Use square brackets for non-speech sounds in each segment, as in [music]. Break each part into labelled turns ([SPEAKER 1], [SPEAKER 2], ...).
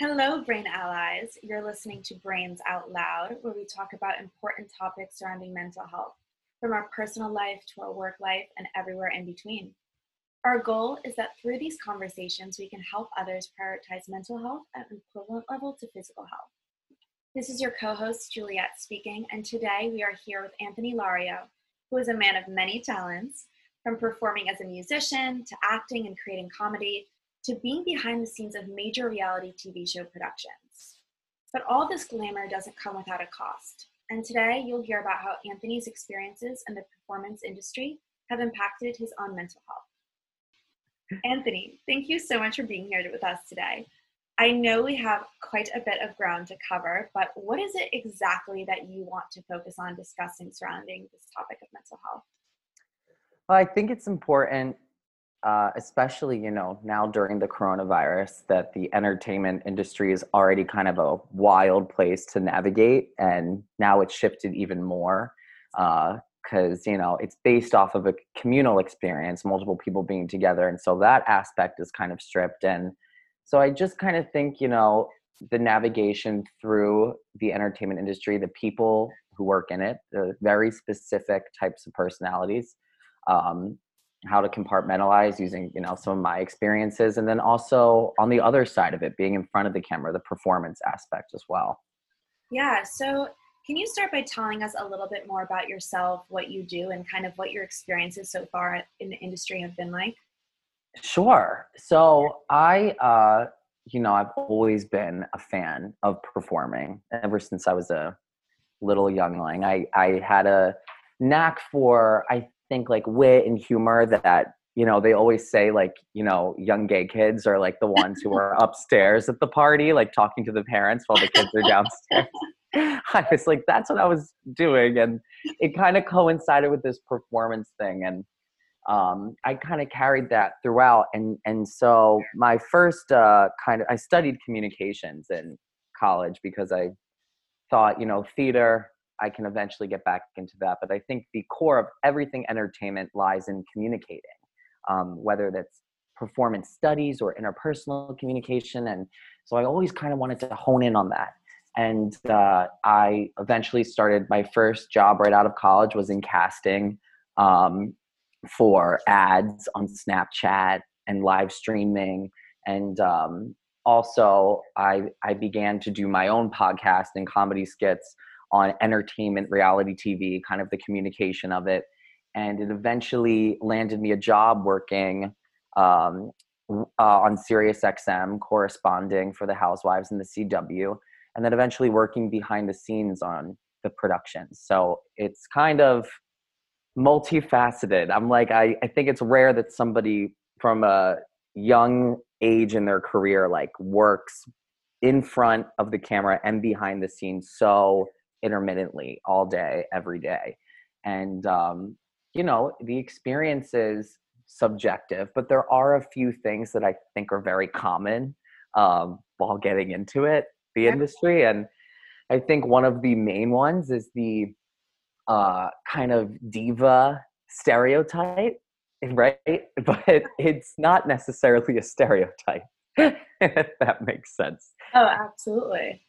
[SPEAKER 1] Hello, Brain Allies. You're listening to Brains Out Loud, where we talk about important topics surrounding mental health, from our personal life to our work life and everywhere in between. Our goal is that through these conversations, we can help others prioritize mental health at an equivalent level to physical health. This is your co host, Juliet, speaking, and today we are here with Anthony Lario, who is a man of many talents, from performing as a musician to acting and creating comedy to being behind the scenes of major reality TV show productions. But all this glamour doesn't come without a cost. And today you'll hear about how Anthony's experiences in the performance industry have impacted his own mental health. Anthony, thank you so much for being here with us today. I know we have quite a bit of ground to cover, but what is it exactly that you want to focus on discussing surrounding this topic of mental health?
[SPEAKER 2] Well, I think it's important uh, especially you know now during the coronavirus that the entertainment industry is already kind of a wild place to navigate and now it's shifted even more because uh, you know it's based off of a communal experience multiple people being together and so that aspect is kind of stripped and so i just kind of think you know the navigation through the entertainment industry the people who work in it the very specific types of personalities um, how to compartmentalize using you know some of my experiences and then also on the other side of it being in front of the camera the performance aspect as well.
[SPEAKER 1] Yeah so can you start by telling us a little bit more about yourself what you do and kind of what your experiences so far in the industry have been like?
[SPEAKER 2] Sure. So i uh you know i've always been a fan of performing ever since i was a little youngling. I i had a knack for i think like wit and humor that you know they always say like you know young gay kids are like the ones who are upstairs at the party like talking to the parents while the kids are downstairs. [laughs] I was like that's what i was doing and it kind of coincided with this performance thing and um, i kind of carried that throughout and and so my first uh, kind of i studied communications in college because i thought you know theater I can eventually get back into that. But I think the core of everything entertainment lies in communicating, um, whether that's performance studies or interpersonal communication. And so I always kind of wanted to hone in on that. And uh, I eventually started my first job right out of college was in casting um, for ads on Snapchat and live streaming. And um, also, I, I began to do my own podcast and comedy skits on entertainment reality TV, kind of the communication of it. And it eventually landed me a job working um, uh, on Sirius XM, corresponding for the Housewives and the CW, and then eventually working behind the scenes on the production. So it's kind of multifaceted. I'm like, I, I think it's rare that somebody from a young age in their career like works in front of the camera and behind the scenes so intermittently all day, every day. And, um, you know, the experience is subjective, but there are a few things that I think are very common um, while getting into it, the industry. And I think one of the main ones is the uh, kind of diva stereotype, right? [laughs] But it's not necessarily a stereotype, [laughs] if that makes sense.
[SPEAKER 1] Oh, absolutely.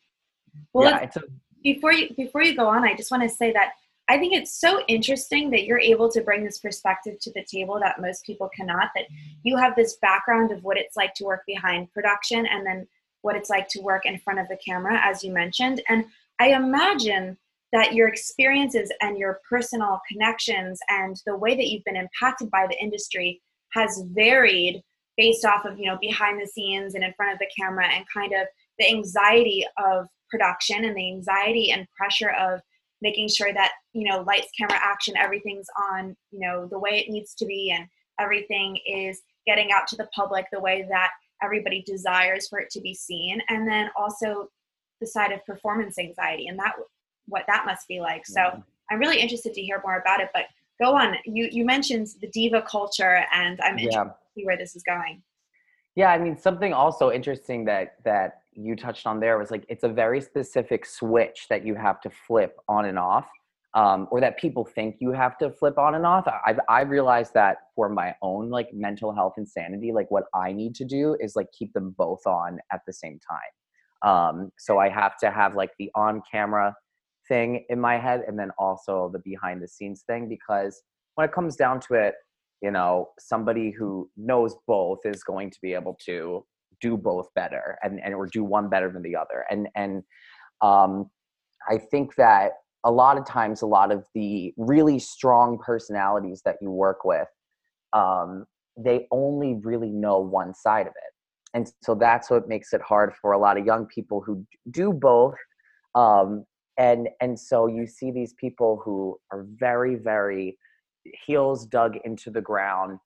[SPEAKER 1] Well, yeah, it's a before you before you go on, I just want to say that I think it's so interesting that you're able to bring this perspective to the table that most people cannot. That you have this background of what it's like to work behind production and then what it's like to work in front of the camera, as you mentioned. And I imagine that your experiences and your personal connections and the way that you've been impacted by the industry has varied based off of you know behind the scenes and in front of the camera and kind of the anxiety of production and the anxiety and pressure of making sure that you know lights camera action everything's on you know the way it needs to be and everything is getting out to the public the way that everybody desires for it to be seen. And then also the side of performance anxiety and that what that must be like. So i'm really interested to hear more about it but go on. You you mentioned the diva culture and i'm interested yeah. to see where this is going.
[SPEAKER 2] Yeah i mean something also interesting that that you touched on there was like it's a very specific switch that you have to flip on and off um, or that people think you have to flip on and off. I've, I've realized that for my own like mental health and sanity like what i need to do is like keep them both on at the same time. Um, so I have to have like the on camera thing in my head and then also the behind the scenes thing because when it comes down to it, you know, somebody who knows both is going to be able to do both better and, and or do one better than the other. And and um, I think that a lot of times a lot of the really strong personalities that you work with um, they only really know one side of it and so that's what makes it hard for a lot of young people who do both um, and and so you see these people who are very very heels dug into the ground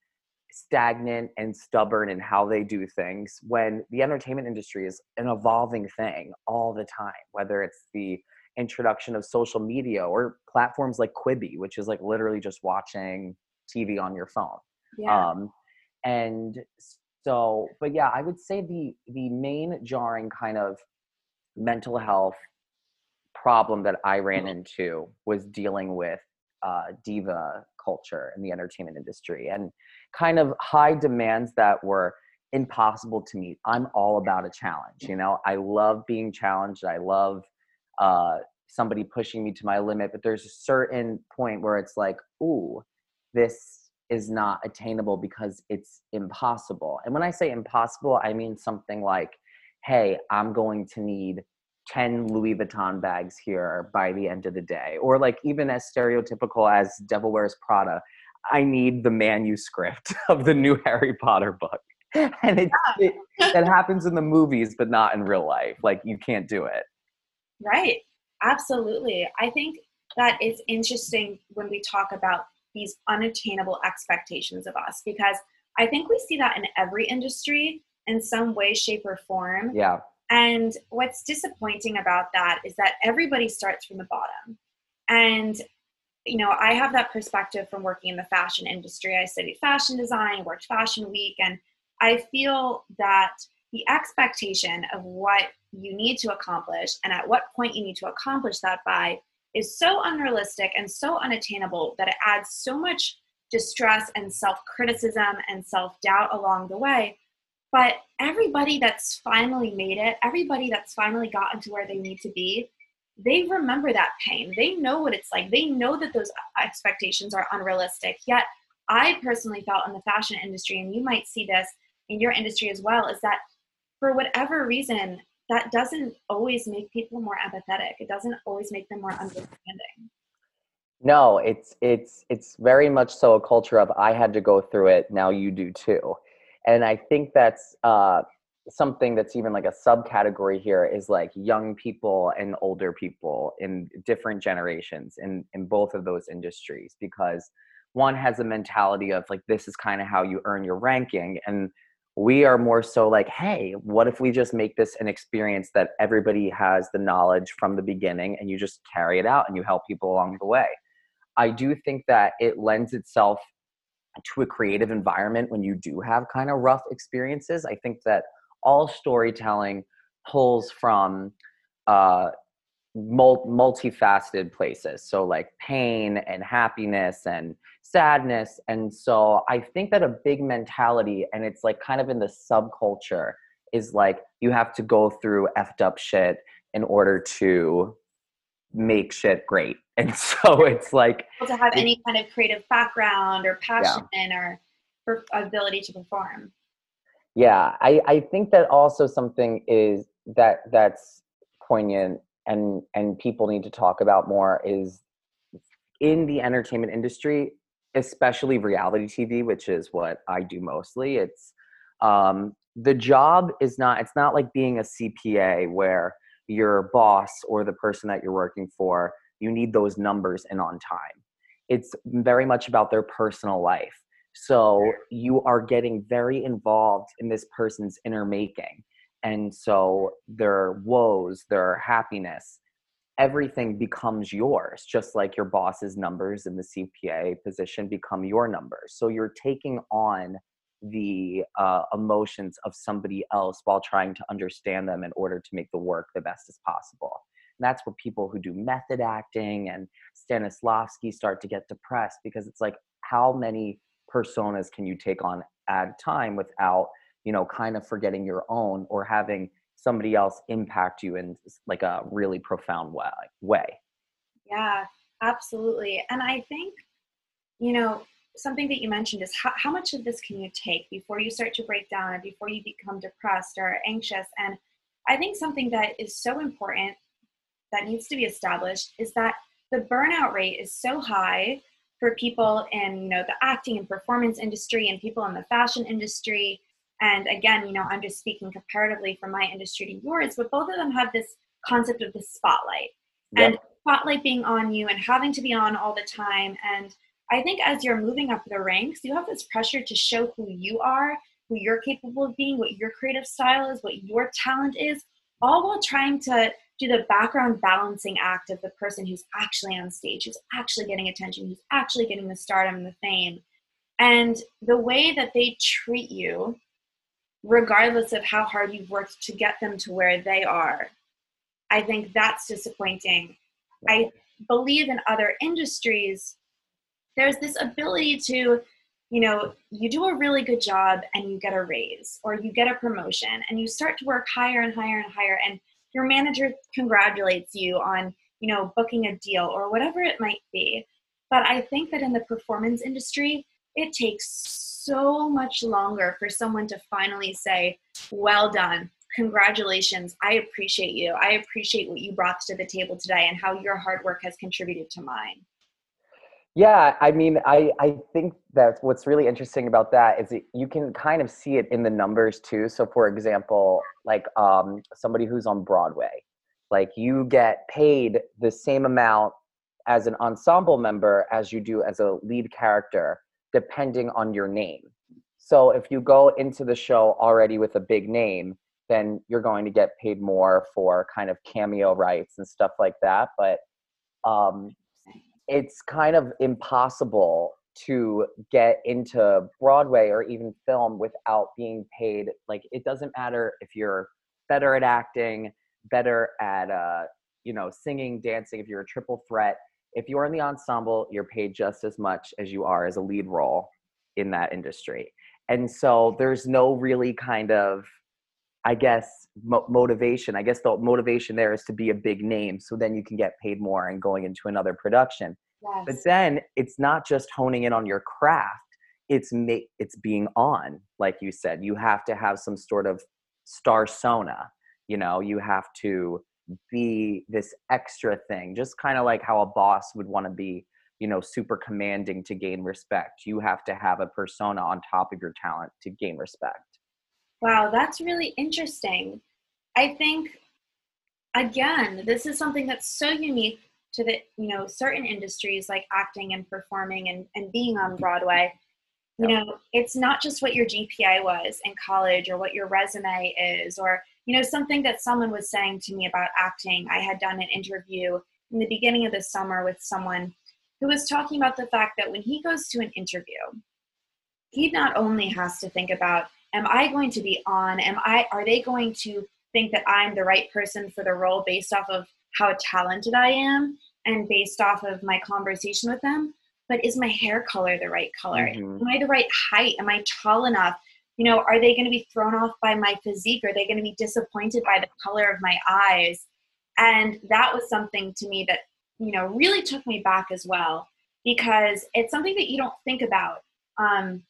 [SPEAKER 2] stagnant and stubborn in how they do things when the entertainment industry is an evolving thing all the time whether it's the introduction of social media or platforms like quibi which is like literally just watching tv on your phone. Yeah. um and so but yeah i would say the the main jarring kind of mental health problem that i ran into was dealing with uh, diva culture in the entertainment industry. And kind of high demands that were impossible to meet i'm all about a challenge you know i love being challenged i love uh, somebody pushing me to my limit but there's a certain point where it's like ooh this is not attainable because it's impossible. And when I say impossible, I mean something like, hey, I'm going to need 10 Louis Vuitton bags here by the end of the day. Or like even as stereotypical as Devil Wears Prada, I need the manuscript [laughs] of the new Harry Potter book. [laughs] And it, it that [laughs] happens in the movies, but not in real life. Like you can't do it.
[SPEAKER 1] Right. Absolutely. I think that it's interesting when we talk about these unattainable expectations of us because I think we see that in every industry in some way, shape, or form.
[SPEAKER 2] Yeah.
[SPEAKER 1] And what's disappointing about that is that everybody starts from the bottom. And, you know, I have that perspective from working in the fashion industry. I studied fashion design, worked Fashion Week, and I feel that the expectation of what you need to accomplish and at what point you need to accomplish that by is so unrealistic and so unattainable that it adds so much distress and self criticism and self doubt along the way. But everybody that's finally made it, everybody that's finally gotten to where they need to be, they remember that pain. They know what it's like. They know that those expectations are unrealistic. Yet, I personally felt in the fashion industry, and you might see this in your industry as well, is that for whatever reason, that doesn't always make people more empathetic. It doesn't always make them more understanding.
[SPEAKER 2] No, it's it's it's very much so a culture of I had to go through it, now you do too. And I think that's uh, something that's even like a subcategory here is like young people and older people in different generations in in both of those industries because one has a mentality of like this is kind of how you earn your ranking and we are more so like hey what if we just make this an experience that everybody has the knowledge from the beginning and you just carry it out and you help people along the way? I do think that it lends itself to a creative environment when you do have kind of rough experiences. I think that all storytelling pulls from uh, multifaceted places. So like pain and happiness and sadness. And so i think that a big mentality and it's like kind of in the subculture is like you have to go through effed up shit in order to make shit great. [laughs] And so it's like
[SPEAKER 1] to have any kind of creative background or passion yeah. or ability to perform
[SPEAKER 2] yeah i i think that also something is that that's poignant and and people need to talk about more is in the entertainment industry especially reality tv which is what i do mostly it's um, the job is not it's not like being a cpa where your boss or the person that you're working for you need those numbers in on time. It's very much about their personal life so you are getting very involved in this person's inner making. And so their woes their happiness everything becomes yours just like your boss's numbers in the cpa position become your numbers. So you're taking on the uh, emotions of somebody else while trying to understand them in order to make the work the best as possible. And that's where people who do method acting and stanislavski start to get depressed because it's like how many personas can you take on at time without you know kind of forgetting your own or having somebody else impact you in like a really profound way way?
[SPEAKER 1] Yeah absolutely and i think you know something that you mentioned is how, how much of this can you take before you start to break down and before you become depressed or anxious and i think something that is so important that needs to be established is that the burnout rate is so high for people in you know the acting and performance industry and people in the fashion industry and again you know i'm just speaking comparatively from my industry to yours but both of them have this concept of the spotlight yep. and spotlight being on you and having to be on all the time and i think as you're moving up the ranks you have this pressure to show who you are who you're capable of being what your creative style is what your talent is all while trying to do the background balancing act of the person who's actually on stage, who's actually getting attention, who's actually getting the stardom and the fame. And the way that they treat you, regardless of how hard you've worked to get them to where they are, I think that's disappointing. I believe in other industries, there's this ability to, you know, you do a really good job and you get a raise or you get a promotion and you start to work higher and higher and higher. And your manager congratulates you on you know booking a deal or whatever it might be. But i think that in the performance industry it takes so much longer for someone to finally say well done. Congratulations. I appreciate you. I appreciate what you brought to the table today and how your hard work has contributed to mine
[SPEAKER 2] yeah, I mean, I, I think that what's really interesting about that is that you can kind of see it in the numbers too. So, for example, like um, somebody who's on Broadway, like you get paid the same amount as an ensemble member as you do as a lead character, depending on your name. So, if you go into the show already with a big name, then you're going to get paid more for kind of cameo rights and stuff like that. But um, it's kind of impossible to get into Broadway or even film without being paid. Like it doesn't matter if you're better at acting, better at uh, you know, singing, dancing, if you're a triple threat, if you're in the ensemble, you're paid just as much as you are as a lead role in that industry. And so there's no really kind of I guess mo- motivation. I guess the motivation there is to be a big name, so then you can get paid more and going into another production. Yes. But then it's not just honing in on your craft; it's ma- it's being on, like you said. You have to have some sort of star sona. You know, you have to be this extra thing, just kind of like how a boss would want to be. You know, super commanding to gain respect. You have to have a persona on top of your talent to gain respect.
[SPEAKER 1] Wow, that's really interesting. I think again, this is something that's so unique to the, you know, certain industries like acting and performing and, and being on Broadway. You know, it's not just what your GPA was in college or what your resume is, or, you know, something that someone was saying to me about acting. I had done an interview in the beginning of the summer with someone who was talking about the fact that when he goes to an interview, he not only has to think about am I going to be on? Am I are they going to think that I'm the right person for the role based off of how talented I am and based off of my conversation with them? But is my hair color the right color? Mm-hmm. Am I the right height? Am I tall enough? You know, are they going to be thrown off by my physique? Are they going to be disappointed by the color of my eyes? And that was something to me that, you know, really took me back as well because it's something that you don't think about. Um,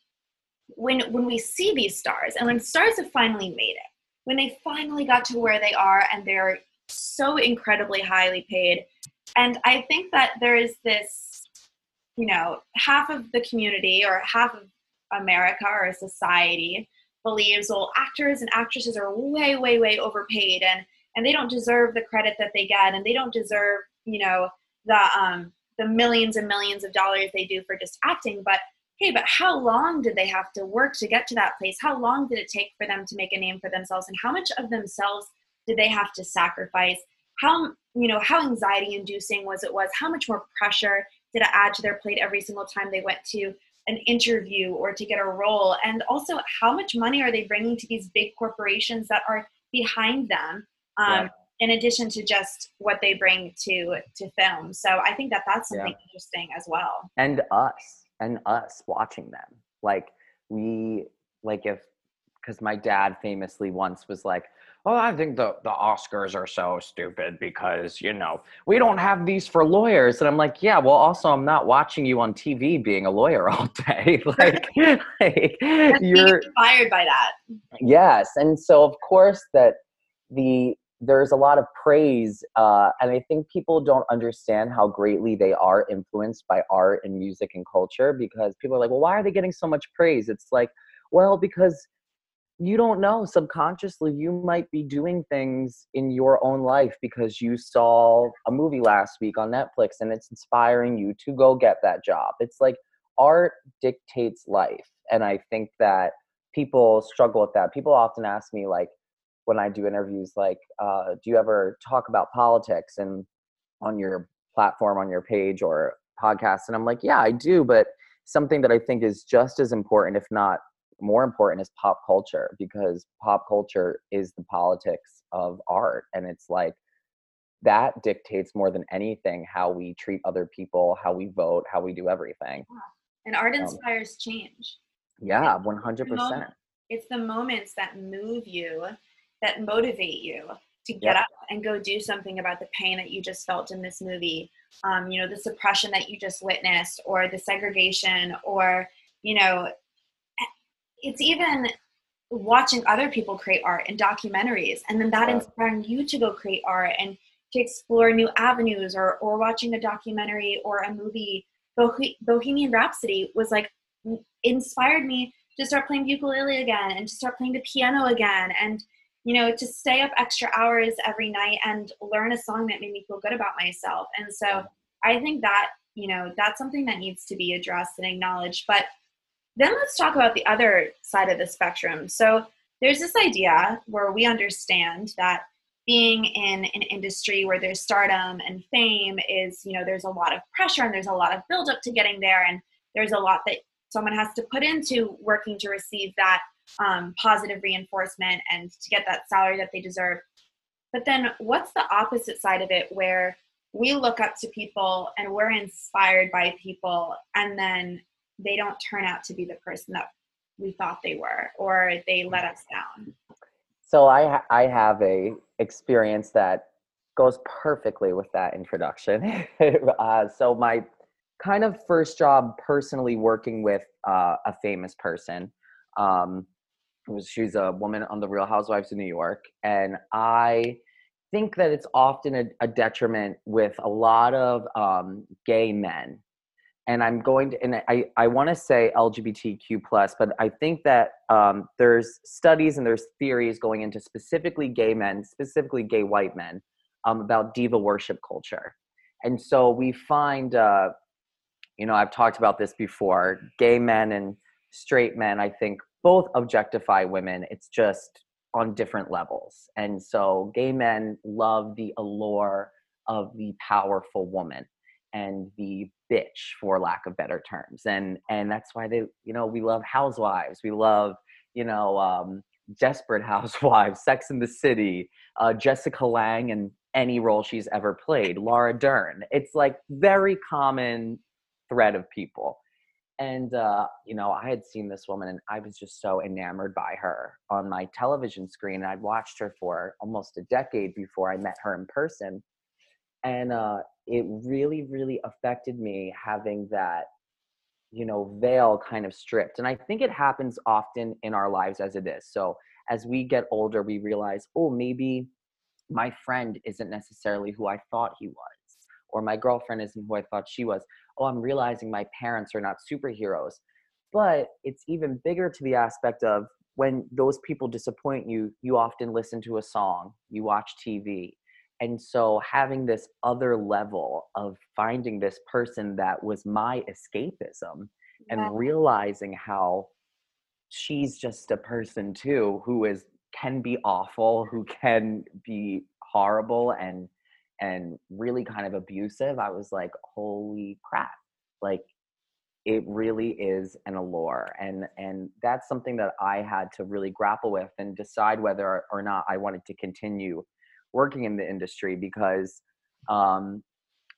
[SPEAKER 1] when when we see these stars and when stars have finally made it when they finally got to where they are and they're so incredibly highly paid. And i think that there is this you know half of the community or half of america or society believes well actors and actresses are way way way overpaid and and they don't deserve the credit that they get and they don't deserve you know the um the millions and millions of dollars they do for just acting. But hey, but how long did they have to work to get to that place? How long did it take for them to make a name for themselves? And how much of themselves did they have to sacrifice? How, you know, how anxiety inducing was it was? How much more pressure did it add to their plate every single time they went to an interview or to get a role? And also, how much money are they bringing to these big corporations that are behind them? Um, yeah. In addition to just what they bring to to film, so I think that that's something yeah. interesting as well.
[SPEAKER 2] And us, and us watching them like we like if because my dad famously once was like "Oh, I think the, the Oscars are so stupid because, you know, we don't have these for lawyers. And I'm like, yeah, well, also, I'm not watching you on TV being a lawyer [laughs] all day. [laughs] like, [laughs] like
[SPEAKER 1] you're inspired by that.
[SPEAKER 2] Yes. And so, of course, that the there's a lot of praise uh, and i think people don't understand how greatly they are influenced by art and music and culture because people are like well why are they getting so much praise? It's like well because you don't know. Subconsciously you might be doing things in your own life because you saw a movie last week on netflix and it's inspiring you to go get that job. It's like art dictates life and i think that people struggle with that. People often ask me like when i do interviews like uh, do you ever talk about politics and on your platform on your page or podcast? And i'm like yeah i do but something that i think is just as important if not more important is pop culture because pop culture is the politics of art and it's like that dictates more than anything how we treat other people how we vote how we do everything.
[SPEAKER 1] And art um inspires um, change
[SPEAKER 2] yeah 100%
[SPEAKER 1] it's the moments that move you that motivate you to get yep. up and go do something about the pain that you just felt in this movie. Um, you know the suppression that you just witnessed or the segregation or you know it's even watching other people create art and documentaries and then that inspiring you to go create art and to explore new avenues or or watching a documentary or a movie. Bohemian rhapsody was like inspired me to start playing ukulele again and to start playing the piano again and you know to stay up extra hours every night and learn a song that made me feel good about myself. And so i think that you know that's something that needs to be addressed and acknowledged. But then let's talk about the other side of the spectrum. So there's this idea where we understand that being in an industry where there's stardom and fame is, you know, there's a lot of pressure and there's a lot of buildup to getting there, and there's a lot that someone has to put into working to receive that um, positive reinforcement and to get that salary that they deserve. But then, what's the opposite side of it where we look up to people and we're inspired by people, and then they don't turn out to be the person that we thought they were or they let us down
[SPEAKER 2] so i i have a experience that goes perfectly with that introduction [laughs] uh, so my kind of first job personally working with uh, a famous person um, she's a woman on the real housewives of new york and i think that it's often a, a detriment with a lot of um, gay men and I'm going to, and I, I want to say LGBTQ plus, but I think that um, there's studies and there's theories going into specifically gay men, specifically gay white men, um, about diva worship culture. And so we find, uh, you know, I've talked about this before, gay men and straight men, I think both objectify women. It's just on different levels. And so gay men love the allure of the powerful woman and the bitch for lack of better terms and and that's why they you know we love housewives we love you know um desperate [laughs] housewives sex in the city uh jessica lange and any role she's ever played laura dern it's like very common thread of people and uh, you know i had seen this woman and i was just so enamored by her on my television screen and i'd watched her for almost a decade before i met her in person and uh, it really really affected me having that you know veil kind of stripped and i think it happens often in our lives as it is so as we get older we realize oh maybe my friend isn't necessarily who i thought he was or my girlfriend isn't who i thought she was oh i'm realizing my parents are not superheroes. But it's even bigger to the aspect of when those people disappoint you you often listen to a song you watch tv and so having this other level of finding this person that was my escapism and realizing how she's just a person too who is can be awful who can be horrible and and really kind of abusive i was like holy crap like it really is an allure and and that's something that i had to really grapple with and decide whether or not i wanted to continue working in the industry because um,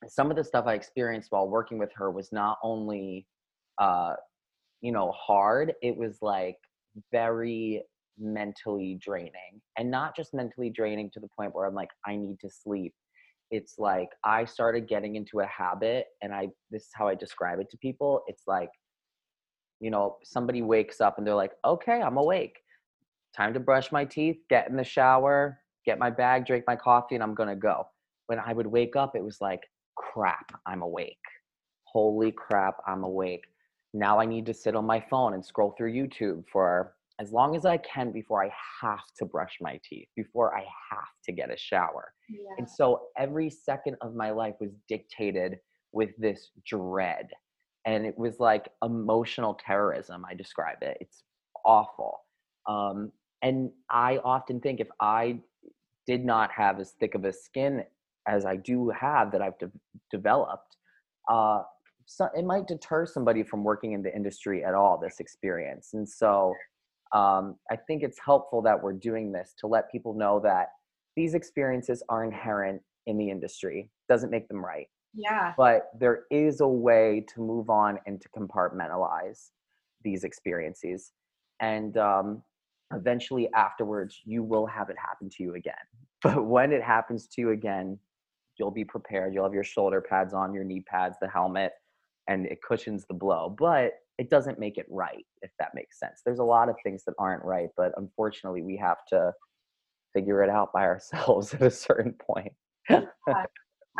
[SPEAKER 2] some of the stuff I experienced while working with her was not only, uh, you know, hard, it was like very mentally draining and not just mentally draining to the point where I'm like, I need to sleep. It's like I started getting into a habit, and I this is how I describe it to people. It's like, you know, somebody wakes up and they're like, okay, I'm awake. Time to brush my teeth, get in the shower, get my bag, drink my coffee, and I'm gonna go. When I would wake up, it was like, crap, I'm awake. Holy crap, I'm awake. Now I need to sit on my phone and scroll through YouTube for as long as I can before I have to brush my teeth, before I have to get a shower. Yeah. And so every second of my life was dictated with this dread. And it was like emotional terrorism, I describe it. It's awful. Um, and I often think if I did not have as thick of a skin as I do have that I've de- developed, uh, so it might deter somebody from working in the industry at all. This experience, and so um, I think it's helpful that we're doing this to let people know that these experiences are inherent in the industry. Doesn't make them right.
[SPEAKER 1] Yeah.
[SPEAKER 2] But there is a way to move on and to compartmentalize these experiences, and um, eventually afterwards, you will have it happen to you again. [laughs] But when it happens to you again, you'll be prepared. You'll have your shoulder pads on, your knee pads, the helmet, and it cushions the blow. But it doesn't make it right, if that makes sense. There's a lot of things that aren't right, but unfortunately, we have to figure it out by [laughs] ourselves at a certain point.
[SPEAKER 1] yeah,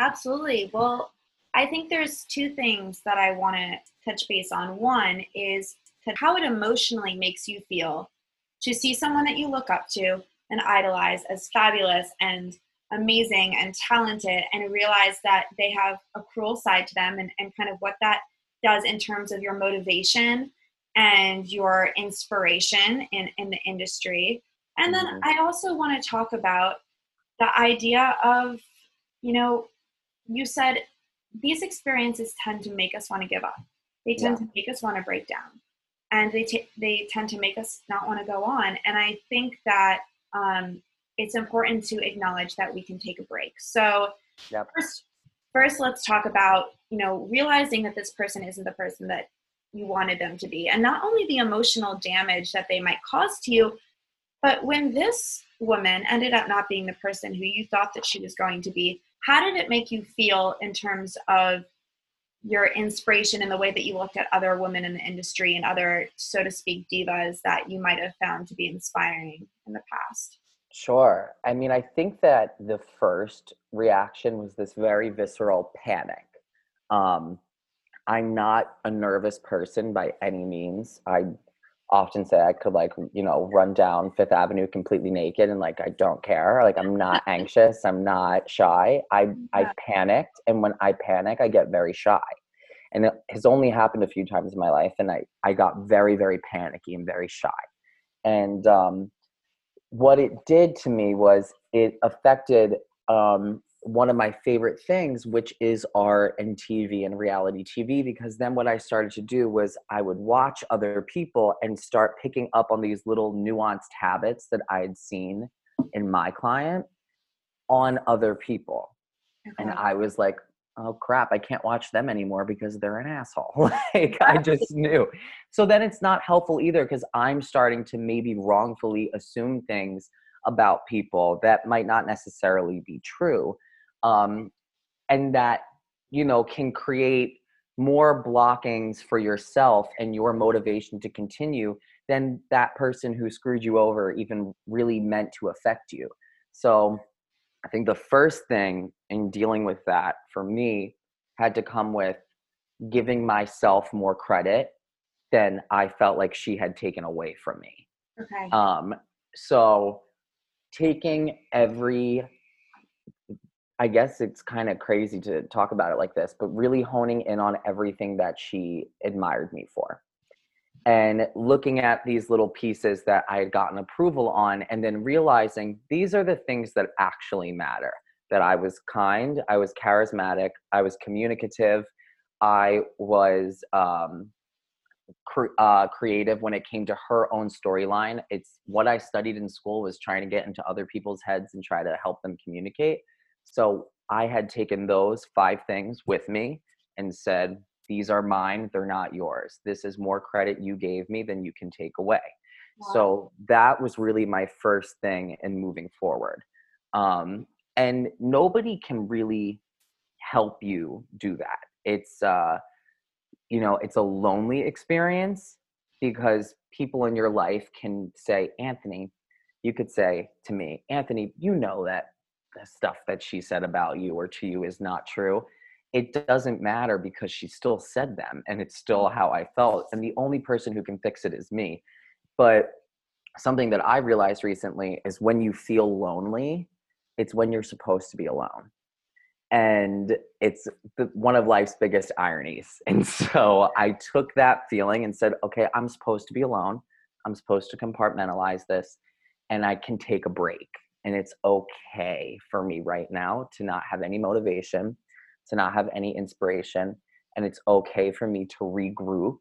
[SPEAKER 1] absolutely. Well, I think there's two things that I want to touch base on. One is how it emotionally makes you feel to see someone that you look up to and idolize as fabulous and amazing and talented and realize that they have a cruel side to them and, and kind of what that does in terms of your motivation and your inspiration in, in the industry. And then mm-hmm. I also want to talk about the idea of, you know, you said these experiences tend to make us want to give up. They tend yeah. to make us want to break down. And they, t- they tend to make us not want to go on. And I think that um, it's important to acknowledge that we can take a break. So yep. first, first let's talk about you know realizing that this person isn't the person that you wanted them to be. And not only the emotional damage that they might cause to you but when this woman ended up not being the person who you thought that she was going to be how did it make you feel in terms of your inspiration in the way that you looked at other women in the industry and other so to speak divas that you might have found to be inspiring in the past
[SPEAKER 2] Sure. I mean, I think that the first reaction was this very visceral panic. Um, I'm not a nervous person by any means. I often say I could like, you know, run down Fifth Avenue completely naked and like I don't care. Like I'm not [laughs] anxious, I'm not shy. I yeah. I panicked and when I panic, I get very shy. And it has only happened a few times in my life and I I got very very panicky and very shy. And um what it did to me was it affected um, one of my favorite things, which is art and TV and reality TV, because then what I started to do was I would watch other people and start picking up on these little nuanced habits that I had seen in my client on other people. Okay. And I was like, oh crap, I can't watch them anymore because they're an asshole. [laughs] like I [laughs] just knew. So then it's not helpful either because I'm starting to maybe wrongfully assume things about people that might not necessarily be true. Um, and that, you know, can create more blockings for yourself and your motivation to continue than that person who screwed you over even really meant to affect you. So I think the first thing in dealing with that for me had to come with giving myself more credit than I felt like she had taken away from me.
[SPEAKER 1] Okay.
[SPEAKER 2] Um, so taking every I guess it's kind of crazy to talk about it like this, but really honing in on everything that she admired me for and looking at these little pieces that I had gotten approval on, and then realizing these are the things that actually matter. That I was kind, I was charismatic, I was communicative, I was um, cre- uh, creative when it came to her own storyline. It's what I studied in school was trying to get into other people's heads and try to help them communicate. So I had taken those five things with me and said, these are mine they're not yours this is more credit you gave me than you can take away Wow. So that was really my first thing in moving forward. Um, and nobody can really help you do that. It's, uh, you know, it's a lonely experience because people in your life can say, Anthony, you could say to me, Anthony, you know that the stuff that she said about you or to you is not true. It doesn't matter because she still said them and it's still mm. how I felt. And the only person who can fix it is me. But something that I realized recently is when you feel lonely, it's when you're supposed to be alone. And it's the, one of life's biggest ironies. [laughs] And so I took that feeling and said, okay, I'm supposed to be alone. I'm supposed to compartmentalize this and I can take a break. And it's okay for me right now to not have any motivation, to not have any inspiration. And it's okay for me to regroup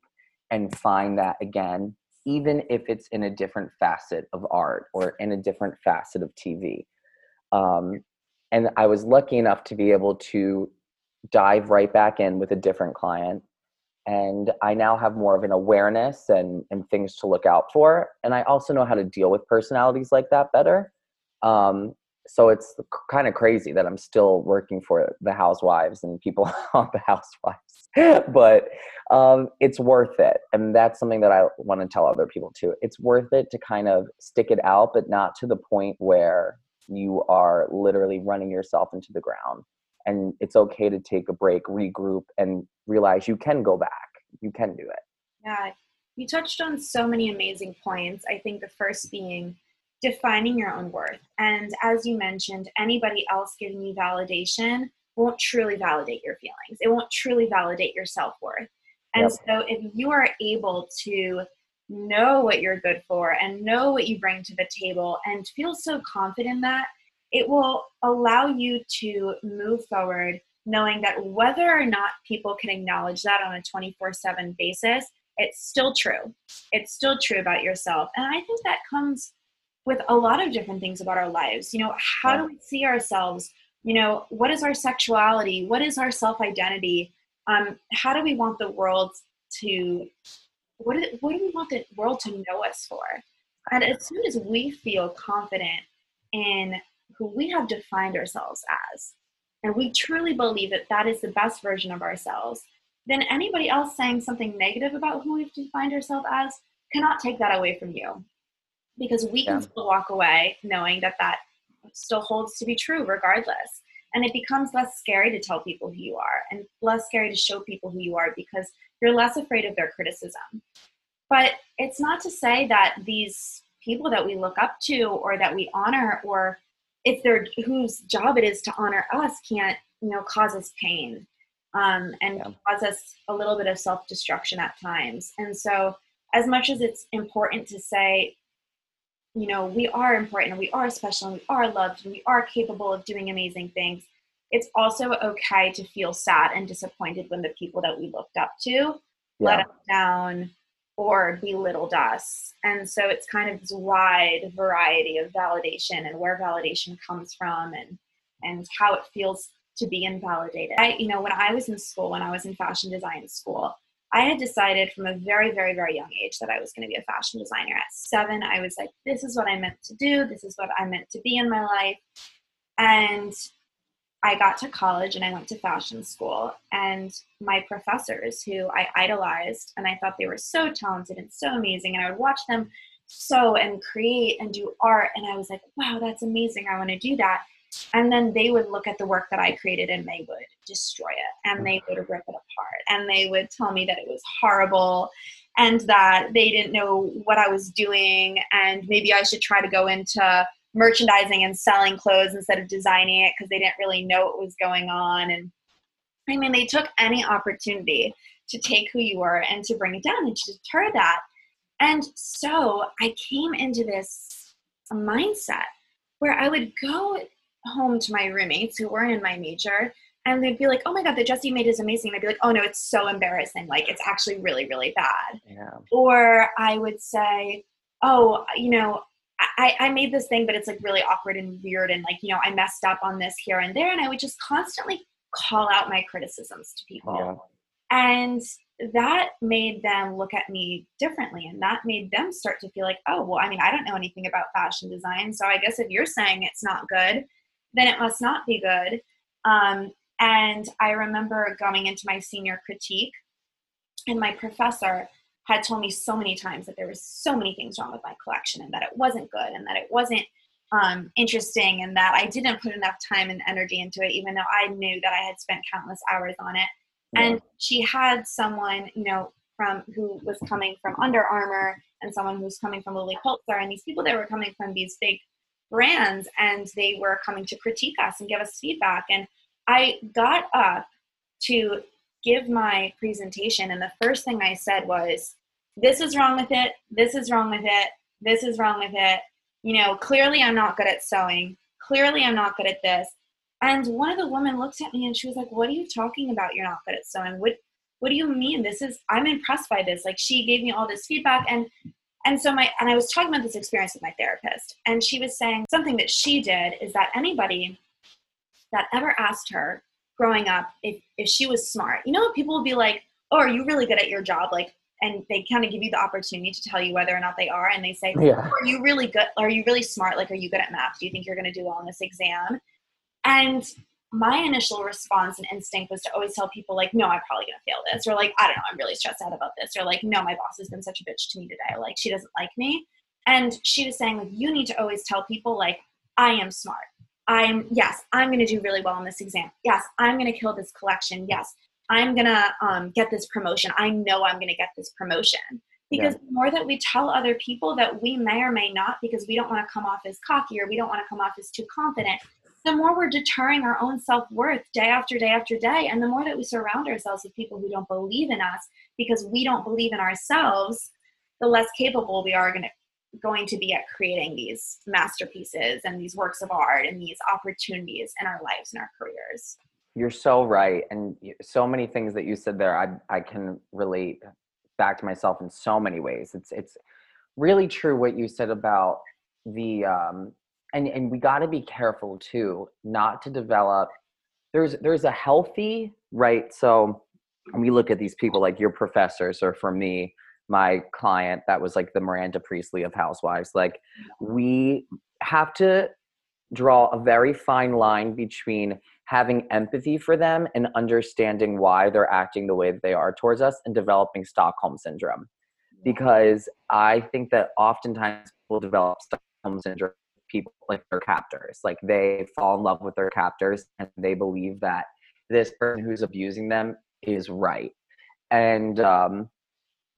[SPEAKER 2] and find that again, even if it's in a different facet of art or in a different facet of TV. Um, and I was lucky enough to be able to dive right back in with a different client and I now have more of an awareness and, and things to look out for. And I also know how to deal with personalities like that better. Um, so it's kind of crazy that I'm still working for the housewives and people [laughs] on the housewives, [laughs] but um, it's worth it. And that's something that I want to tell other people too. It's worth it to kind of stick it out, but not to the point where you are literally running yourself into the ground and it's okay to take a break, regroup, and realize you can go back. You can do it.
[SPEAKER 1] Yeah, you touched on so many amazing points. I think the first being defining your own worth. And as you mentioned, anybody else giving you validation won't truly validate your feelings, it won't truly validate your self worth. And yep. so, if you are able to know what you're good for and know what you bring to the table and feel so confident that it will allow you to move forward knowing that whether or not people can acknowledge that on a 24 7 basis, it's still true. It's still true about yourself. And I think that comes with a lot of different things about our lives. You know, how do we see ourselves? You know, what is our sexuality? What is our self identity? Um, how do we want the world to, what do, what do we want the world to know us for? And as soon as we feel confident in who we have defined ourselves as, and we truly believe that that is the best version of ourselves, then anybody else saying something negative about who we've defined ourselves as cannot take that away from you. Because we yeah. can still walk away knowing that that still holds to be true regardless. And it becomes less scary to tell people who you are and less scary to show people who you are because you're less afraid of their criticism. But it's not to say that these people that we look up to or that we honor or if they're whose job it is to honor us can't you know cause us pain um, and yeah. cause us a little bit of self-destruction at times and so as much as it's important to say you know we are important and we are special and we are loved and we are capable of doing amazing things it's also okay to feel sad and disappointed when the people that we looked up to yeah. let us down or belittled us. And so it's kind of this wide variety of validation and where validation comes from and and how it feels to be invalidated. I, you know, when I was in school, when I was in fashion design school, I had decided from a very, very, very young age that I was going to be a fashion designer. At seven, I was like, this is what I meant to do. This is what I meant to be in my life. And I got to college and I went to fashion school, and my professors, who I idolized and I thought they were so talented and so amazing, and I would watch them sew and create and do art, and I was like, wow, that's amazing. I want to do that. And then they would look at the work that I created and they would destroy it and they would rip it apart and they would tell me that it was horrible and that they didn't know what I was doing and maybe I should try to go into merchandising and selling clothes instead of designing it because they didn't really know what was going on. And I mean, they took any opportunity to take who you were and to bring it down and to deter that. And so I came into this mindset where I would go home to my roommates who weren't in my major and they'd be like, "Oh my god, the dress you made is amazing." And I'd be like, "Oh no, it's so embarrassing. Like it's actually really, really bad." Yeah. Or I would say, "Oh, you know, I, I made this thing, but it's like really awkward and weird. And like, you know, I messed up on this here and there. And I would just constantly call out my criticisms to people. And that made them look at me differently and that made them start to feel like oh well i mean i don't know anything about fashion design so i guess if you're saying it's not good then it must not be good um, and i remember going into my senior critique and my professor had told me so many times that there was so many things wrong with my collection and that it wasn't good and that it wasn't um, interesting and that I didn't put enough time and energy into it, even though I knew that I had spent countless hours on it. Yeah. And she had someone, you know, from who was coming from Under Armour and someone who's coming from Lilly Pulitzer, and these people that were coming from these big brands, and they were coming to critique us and give us feedback. And I got up to give my presentation, and the first thing I said was, This is wrong with it, this is wrong with it, this is wrong with it. You know, clearly I'm not good at sewing, clearly I'm not good at this. And one of the women looked at me and she was like, What are you talking about? You're not good at sewing. What what do you mean? This is I'm impressed by this. Like she gave me all this feedback and and so my and I was talking about this experience with my therapist, and she was saying something that she did is that anybody that ever asked her growing up if, if she was smart. You know, people would be like, Oh, are you really good at your job? Like, and they kind of give you the opportunity to tell you whether or not they are. And they say, yeah. Are you really good? Are you really smart? Like, are you good at math? Do you think you're going to do well on this exam? And my initial response and instinct was to always tell people, like, no, I'm probably going to fail this. Or, like, I don't know, I'm really stressed out about this. Or, like, no, my boss has been such a bitch to me today. Like, she doesn't like me. And she was saying, like, you need to always tell people, like, I am smart. I'm yes, I'm going to do really well on this exam. Yes, I'm going to kill this collection. Yes, I'm going to um, get this promotion. I know I'm going to get this promotion. Because yeah. the more that we tell other people that we may or may not, because we don't want to come off as cocky or we don't want to come off as too confident, the more we're deterring our own self worth day after day after day. And the more that we surround ourselves with people who don't believe in us because we don't believe in ourselves, the less capable we are to going to be at creating these masterpieces and these works of art and these opportunities in our lives and our careers.
[SPEAKER 2] You're so right. And so many things that you said there, I, I can relate back to myself in so many ways. It's, it's really true what you said about the, um, and, and we got to be careful too, not to develop, there's, there's a healthy, right? So we look at these people like your professors or for me, my client that was like the Miranda Priestly of housewives. Like we have to draw a very fine line between having empathy for them and understanding why they're acting the way that they are towards us and developing Stockholm syndrome. Because I think that oftentimes people develop Stockholm syndrome people like their captors. Like they fall in love with their captors and they believe that this person who's abusing them is right. And um,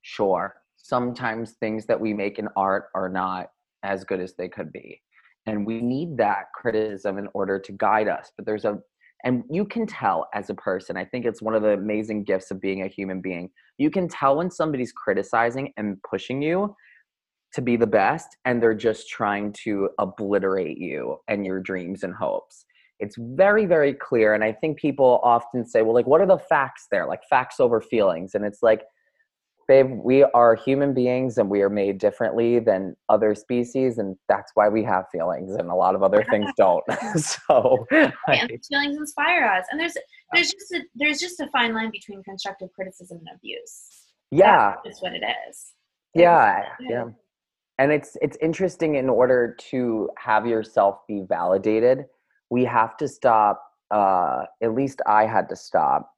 [SPEAKER 2] sure sometimes things that we make in art are not as good as they could be and we need that criticism in order to guide us but there's a and you can tell as a person i think it's one of the amazing gifts of being a human being you can tell when somebody's criticizing and pushing you to be the best and they're just trying to obliterate you and your dreams and hopes. It's very very clear and i think people often say well like what are the facts there? Like facts over feelings. And it's like babe, we are human beings and we are made differently than other species, and that's why we have feelings, and a lot of other things don't. [laughs] so [laughs]
[SPEAKER 1] yeah, feelings inspire us, and there's there's just a there's just a fine line between constructive criticism and abuse.
[SPEAKER 2] Yeah,
[SPEAKER 1] that's what it is.
[SPEAKER 2] Yeah, yeah, and it's it's interesting. In order to have yourself be validated, we have to stop. Uh, at least I had to stop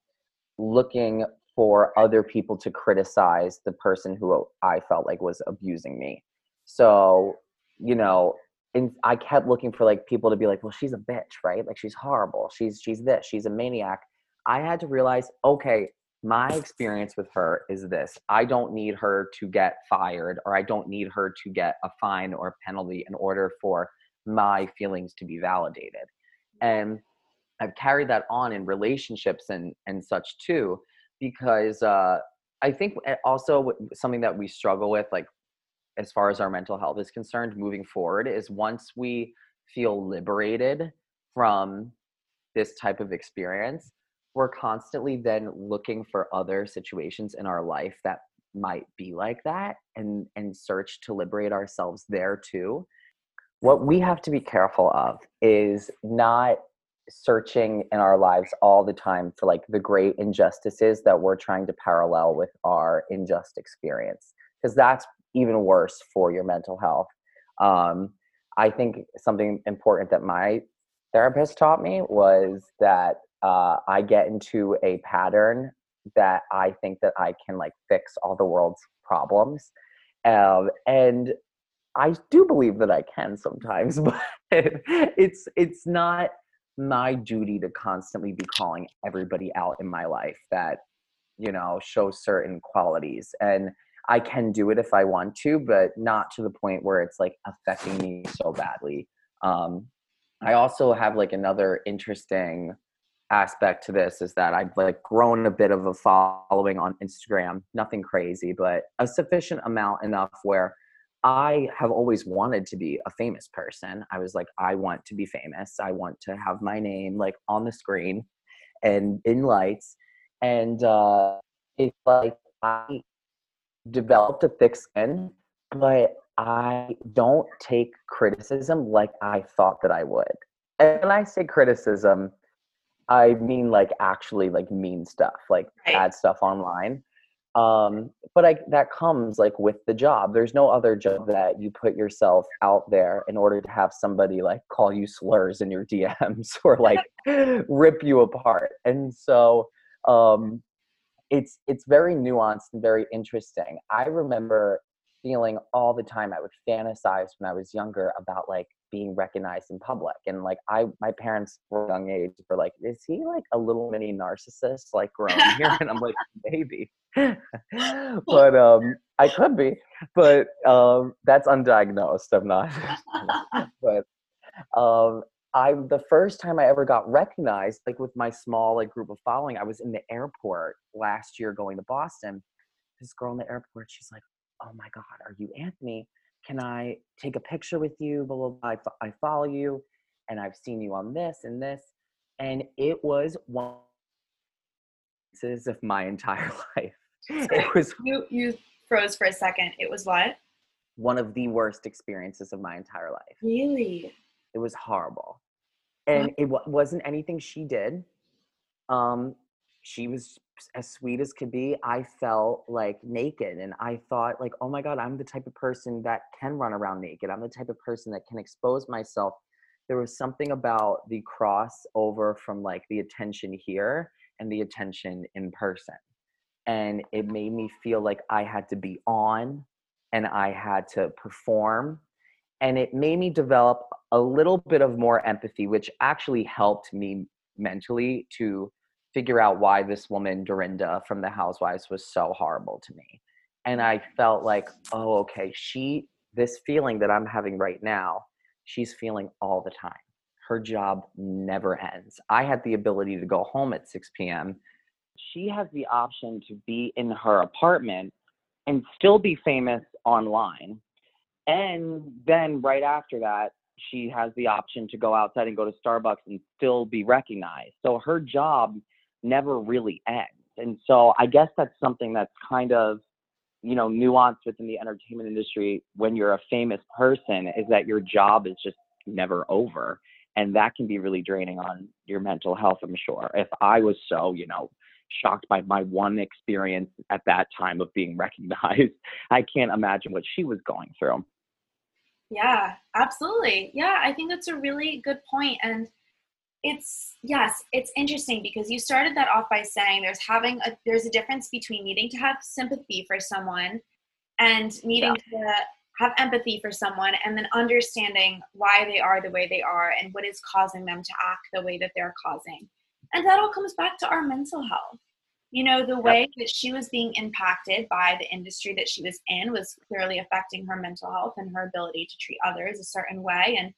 [SPEAKER 2] looking for other people to criticize the person who I felt like was abusing me. So, you know, and I kept looking for like people to be like, well, she's a bitch, right? Like she's horrible. She's she's this. She's a maniac. I had to realize, okay, my experience with her is this. I don't need her to get fired or I don't need her to get a fine or a penalty in order for my feelings to be validated. And I've carried that on in relationships and and such too because uh, I think eh, also something that we struggle with, like as far as our mental health is concerned, moving forward, is once we feel liberated from this type of experience, we're constantly then looking for other situations in our life that might be like that and and search to liberate ourselves there too. What we have to be careful of is not searching in our lives all the time for like the great injustices that we're trying to parallel with our unjust experience because that's even worse for your mental health. Um, i think something important that my therapist taught me was that uh, i get into a pattern that i think that i can like fix all the world's problems um, and i do believe that i can sometimes [laughs] but it's it's not my duty to constantly be calling everybody out in my life that you know show certain qualities and i can do it if i want to but not to the point where it's like affecting me so badly um i also have like another interesting aspect to this is that i've like grown a bit of a following on instagram nothing crazy but a sufficient amount enough where I have always wanted to be a famous person. I was like, I want to be famous. I want to have my name like on the screen and in lights. And uh, it's like I developed a thick skin, but I don't take criticism like I thought that I would. And when I say criticism, I mean like actually like mean stuff, like right. bad stuff online. Um but I, that comes like with the job. There's no other job that you put yourself out there in order to have somebody like call you slurs in your [laughs] dms or [laughs] like rip you apart. And so um it's it's very nuanced and very interesting. I remember feeling all the time i would fantasize when i was younger about like being recognized in public and like i my parents were young age were like is he like a little mini narcissist like grown here? [laughs] And i'm like maybe. [laughs] But um i could be but um that's undiagnosed i'm not [laughs] but um i the first time i ever got recognized like with my small like group of following i was in the airport last year going to boston. This girl in the airport she's like oh my god are you anthony can I take a picture with you? Blah, blah, blah. I, I follow you and I've seen you on this and this. And it was one of my entire [laughs] life. It was
[SPEAKER 1] you you froze for a second. It was what?
[SPEAKER 2] One of the worst experiences of my entire life.
[SPEAKER 1] Really?
[SPEAKER 2] It was horrible. And it w- wasn't anything she did. Um, she was as sweet as could be, I felt like naked. And I thought, like, oh my God, I'm the type of person that can run around naked. I'm the type of person that can expose myself. There was something about the crossover from like the attention here and the attention in person. And it made me feel like I had to be on and I had to perform. And it made me develop a little bit of more empathy, which actually helped me mentally to figure out why this woman Dorinda from the Housewives was so horrible to me. And I felt like, oh, okay, she this feeling that I'm having right now, she's feeling all the time. Her job never ends. I had the ability to go home at 6 p.m. She has the option to be in her apartment and still be famous online. And then right after that, she has the option to go outside and go to Starbucks and still be recognized. So her job never really ends. And so I guess that's something that's kind of, you know, nuanced within the entertainment industry when you're a famous person is that your job is just never over. And that can be really draining on your mental health, I'm sure. If I was so, you know, shocked by my one experience at that time of being [laughs] recognized, I can't imagine what she was going through.
[SPEAKER 1] Yeah, absolutely. Yeah, I think that's a really good point. And it's yes it's interesting because you started that off by saying there's having a there's a difference between needing to have sympathy for someone and needing yeah. to have empathy for someone and then understanding why they are the way they are and what is causing them to act the way that they're causing. And that all comes back to our mental health. You know the way that she was being impacted by the industry that she was in was clearly affecting her mental health and her ability to treat others a certain way. And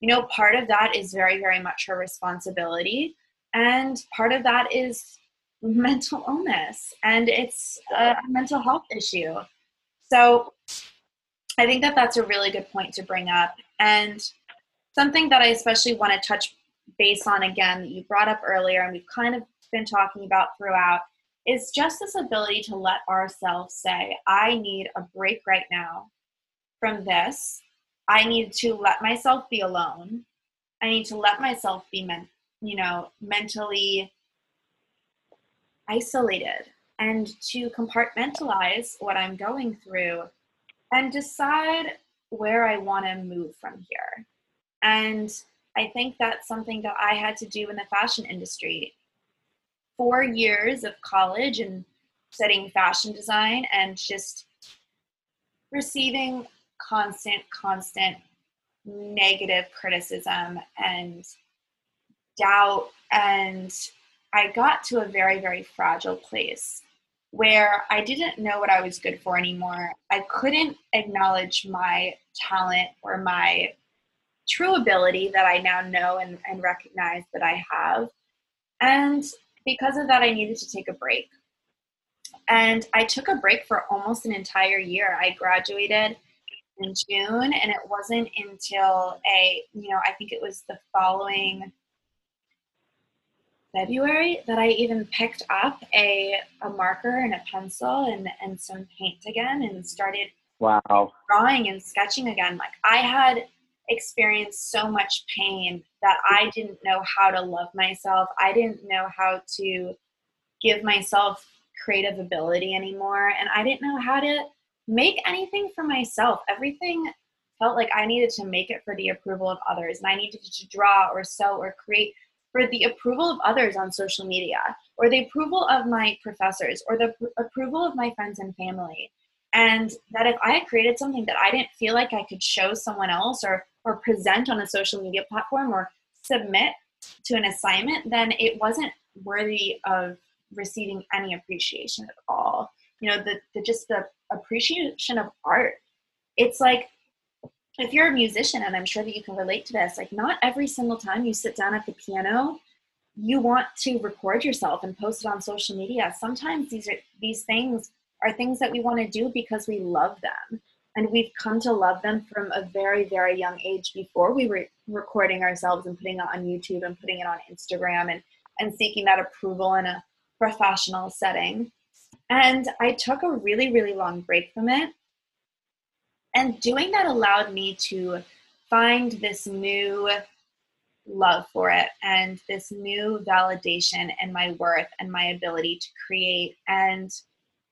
[SPEAKER 1] you know, part of that is very, very much her responsibility. And part of that is [laughs] mental illness and it's a mental health issue. So I think that that's a really good point to bring up. And something that I especially want to touch base on again that you brought up earlier and we've kind of been talking about throughout is just this ability to let ourselves say, I need a break right now from this I need to let myself be alone. I need to let myself be men- you know, mentally isolated and to compartmentalize what I'm going through and decide where I want to move from here. And I think that's something that I had to do in the fashion industry. Four years of college and studying fashion design and just receiving constant, constant negative criticism and doubt. And I got to a very, very fragile place where I didn't know what I was good for anymore. I couldn't acknowledge my talent or my true ability that I now know and, and recognize that I have. And because of that, I needed to take a break. And I took a break for almost an entire year. I graduated in June, and it wasn't until a, you know, I think it was the following February that I even picked up a, a marker and a pencil and, and some paint again and started
[SPEAKER 2] wow
[SPEAKER 1] drawing and sketching again. Like I had experienced so much pain that I didn't know how to love myself. I didn't know how to give myself creative ability anymore. And I didn't know how to make anything for myself. Everything felt like I needed to make it for the approval of others. And I needed to draw or sew or create for the approval of others on social media or the approval of my professors or the pr- approval of my friends and family. And that if I had created something that I didn't feel like I could show someone else or or present on a social media platform or submit to an assignment, then it wasn't worthy of receiving any appreciation at all. You know, the, the just the appreciation of art. It's like if you're a musician, and I'm sure that you can relate to this, like not every single time you sit down at the piano, you want to record yourself and post it on social media. Sometimes these are these things are things that we want to do because we love them. And we've come to love them from a very, very young age before we were recording ourselves and putting it on YouTube and putting it on Instagram and, and seeking that approval in a professional setting. And I took a really, really long break from it. And doing that allowed me to find this new love for it and this new validation and my worth and my ability to create. And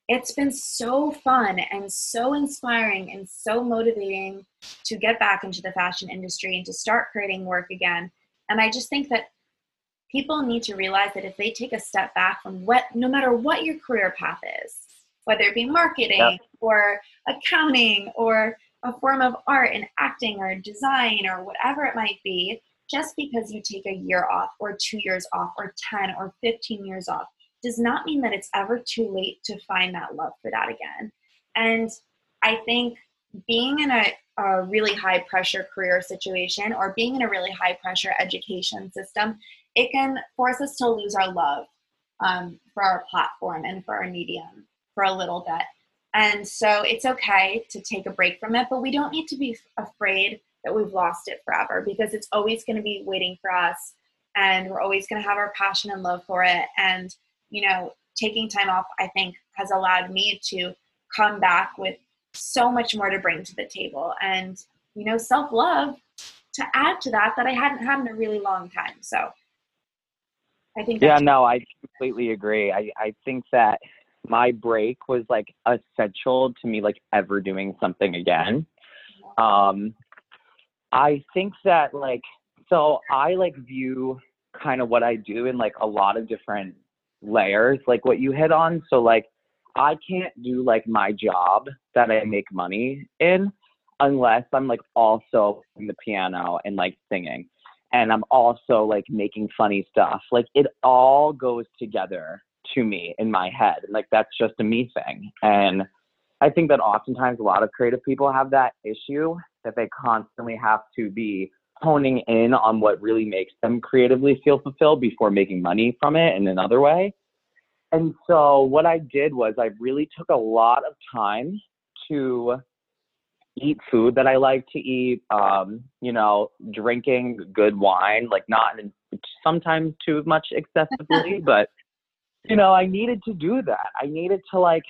[SPEAKER 1] it's been so fun and so inspiring and so motivating to get back into the fashion industry and to start creating work again. And I just think that people need to realize that if they take a step back from what, no matter what your career path is, whether it be marketing or accounting or a form of art and acting or design or whatever it might be, just because you take a year off or two years off or 10 or 15 years off does not mean that it's ever too late to find that love for that again. And I think being in a, a really high pressure career situation or being in a really high pressure education system it can force us to lose our love um, for our platform and for our medium for a little bit. And so it's okay to take a break from it, but we don't need to be afraid that we've lost it forever because it's always going to be waiting for us and we're always going to have our passion and love for it. And, you know, taking time off, I think, has allowed me to come back with so much more to bring to the table and, you know, self love to add to that that I hadn't had in a really long time. So I think.
[SPEAKER 2] Yeah, no, I completely agree. I I think that my break was like essential to me, like ever doing something again. Um, I think that like so I like view kind of what I do in like a lot of different layers, like what you hit on. So like I can't do like my job that I make money in unless I'm like also playing the piano and like singing and I'm also like making funny stuff. Like it all goes together to me in my head. Like that's just a me thing. And I think that oftentimes a lot of creative people have that issue that they constantly have to be honing in on what really makes them creatively feel fulfilled before making money from it in another way. And so what I did was I really took a lot of time to eat food that I like to eat, um, you know, drinking good wine, like not in, sometimes too much excessively, [laughs] but you know, I needed to do that. I needed to like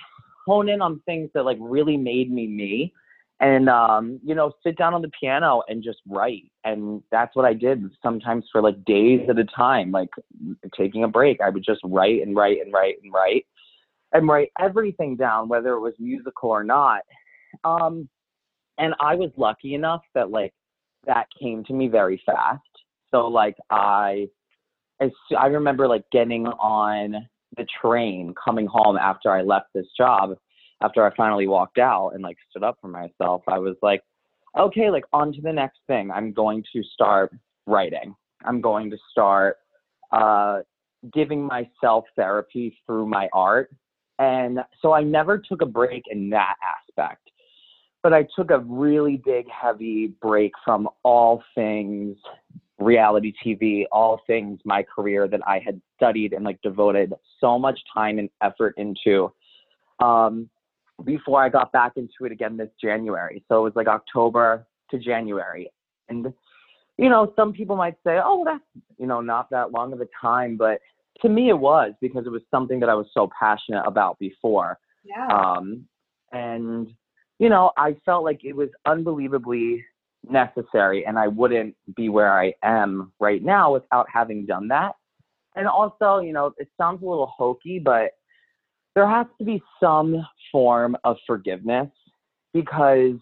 [SPEAKER 2] hone in on things that like really made me me and um, you know, sit down on the piano and just write. And that's what I did sometimes for like days at a time, like taking a break. I would just write and write and write and write and write everything down, whether it was musical or not. Um, and I was lucky enough that like that came to me very fast. So like I, as I remember like getting on the train coming home after I left this job after I finally walked out and like stood up for myself, I was like, okay, like on to the next thing. I'm going to start writing. I'm going to start uh, giving myself therapy through my art. And so I never took a break in that aspect. But I took a really big, heavy break from all things reality TV, all things my career that I had studied and like devoted so much time and effort into. Um, before I got back into it again this January. So it was like October to January. And, you know, some people might say, oh, that's, you know, not that long of a time. But to me, it was because it was something that I was so passionate about before.
[SPEAKER 1] Yeah.
[SPEAKER 2] Um, and, you know, I felt like it was unbelievably necessary and I wouldn't be where I am right now without having done that. And also, you know, it sounds a little hokey, but there has to be some form of forgiveness because